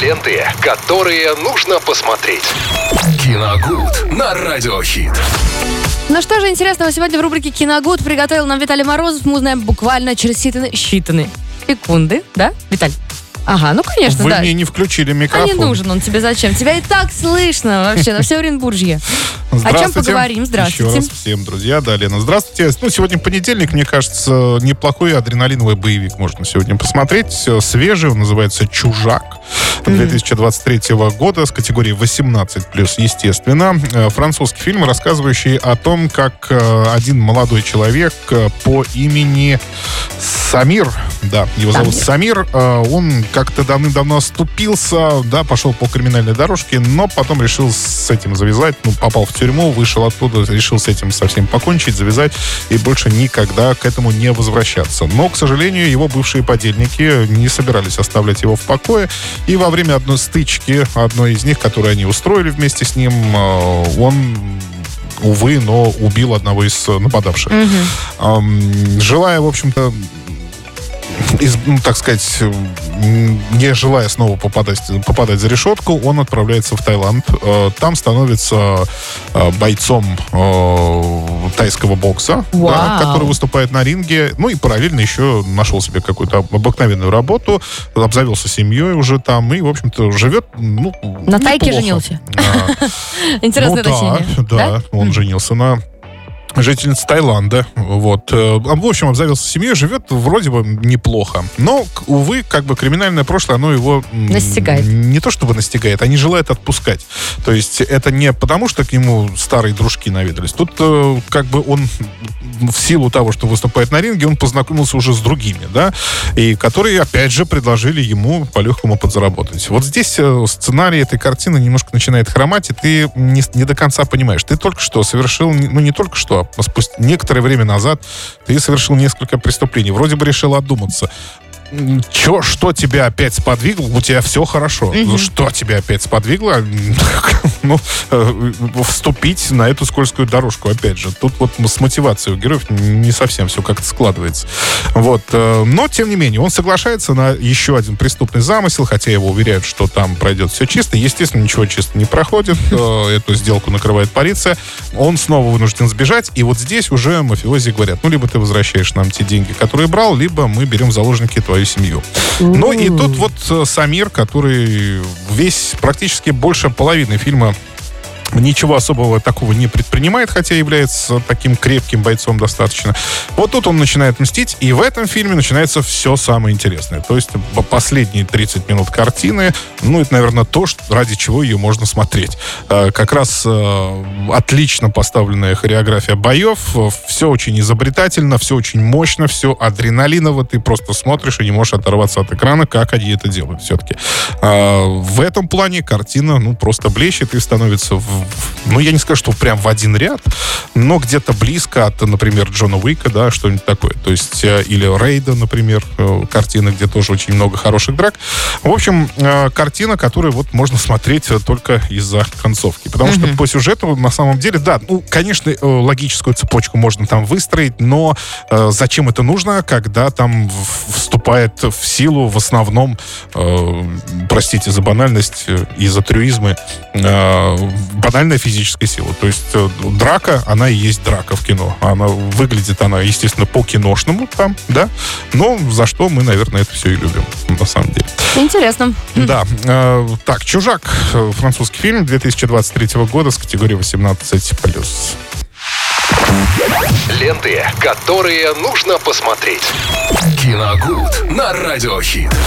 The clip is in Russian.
Ленты, которые нужно посмотреть. Киногуд на Радиохит. Ну что же интересного сегодня в рубрике «Киногуд» приготовил нам Виталий Морозов. Мы узнаем буквально через считанные, считанные секунды. Да, Виталь? Ага, ну конечно, Вы да. мне не включили А микрофон. не нужен он тебе зачем? Тебя и так слышно вообще на все Оренбуржье. О чем поговорим? Здравствуйте. Еще раз всем, друзья. Да, Лена, здравствуйте. Ну, сегодня понедельник, мне кажется, неплохой адреналиновый боевик можно сегодня посмотреть. Свежий, он называется «Чужак» 2023 года с категории 18+, естественно. Э, Французский фильм, рассказывающий о том, как э, один молодой человек э, по имени Самир, да, его зовут Самир, э, он как-то давным-давно оступился, да, пошел по криминальной дорожке, но потом решил с этим завязать, ну, попал в тюрьму, вышел оттуда, решил с этим совсем покончить, завязать и больше никогда к этому не возвращаться. Но, к сожалению, его бывшие подельники не собирались оставлять его в покое, и во время одной стычки, одной из них, которую они устроили вместе с ним, э, он увы, но убил одного из э, нападавших. Ам, желая, в общем-то, из- ну, так сказать, не желая снова попадать, попадать за решетку, он отправляется в Таиланд. Э, Там становится э, бойцом э, тайского бокса, да, который выступает на ринге. Ну и параллельно еще нашел себе какую-то обыкновенную работу, обзавелся семьей уже там и, в общем-то, живет ну, На тайке неплохо. женился? А, Интересное ну, уточнение. Да, он женился на жительница Таиланда. Вот. Э, В общем, обзавелся семьей, живет вроде бы неплохо. Но, увы, как бы криминальное прошлое, оно его... Настигает. Не то чтобы настигает, а не желает отпускать. То есть это не потому, что к нему старые дружки наведались. Тут э, как бы он в силу того, что выступает на ринге, он познакомился уже с другими, да, и которые, опять же, предложили ему по-легкому подзаработать. Вот здесь э, сценарий этой картины немножко начинает хромать, и ты не, не до конца понимаешь. Ты только что совершил, ну не только что, а спустя некоторое время назад ты совершил несколько преступлений. Вроде бы решил отдуматься. Чё, что тебя опять сподвигло? У тебя все хорошо. Ну, Что тебя опять сподвигло? Ну, э, вступить на эту скользкую дорожку, опять же. Тут вот с мотивацией у героев не совсем все как-то складывается. Вот. э, Но, тем не менее, он соглашается на еще один преступный замысел, хотя его уверяют, что там пройдет все чисто. Естественно, ничего чисто не проходит. Э, Эту сделку накрывает полиция. Он снова вынужден сбежать. И вот здесь уже мафиози говорят, ну, либо ты возвращаешь нам те деньги, которые брал, либо мы берем в заложники твою семью. Ну, и тут вот э, Самир, который весь, практически больше половины фильма ничего особого такого не предпринимает, хотя является таким крепким бойцом достаточно. Вот тут он начинает мстить, и в этом фильме начинается все самое интересное. То есть по- последние 30 минут картины, ну, это, наверное, то, ради чего ее можно смотреть. Э, Как раз э, отлично поставленная хореография боев, все очень изобретательно, все очень мощно, все адреналиново, ты просто смотришь и не можешь оторваться от экрана, как они это делают все-таки. В этом плане картина, ну, просто блещет и становится, в- ну, я не скажу, что прям в один ряд, но где-то близко от, например, Джона Уика, да, что-нибудь такое. То есть, э, или Рейда, например, э, картина, где тоже очень много хороших драк. В общем, э, картина, которую вот можно смотреть только из-за концовки. Потому что по сюжету, на самом деле, да, ну, конечно, логическую цепочку можно там выстроить, но зачем это нужно, когда там вступает в силу в основном, простите за банальность и за трюизмы, банальная физическая сила. То есть э, драка, она и есть драка в кино. Она выглядит она, естественно, по-киношному там, да, но за что мы, наверное, это все и любим, на самом деле. Интересно. Да. э, так, «Чужак», э, французский фильм 2023 года с категории 18+. Ленты, которые нужно посмотреть. Киногуд на Радиохит.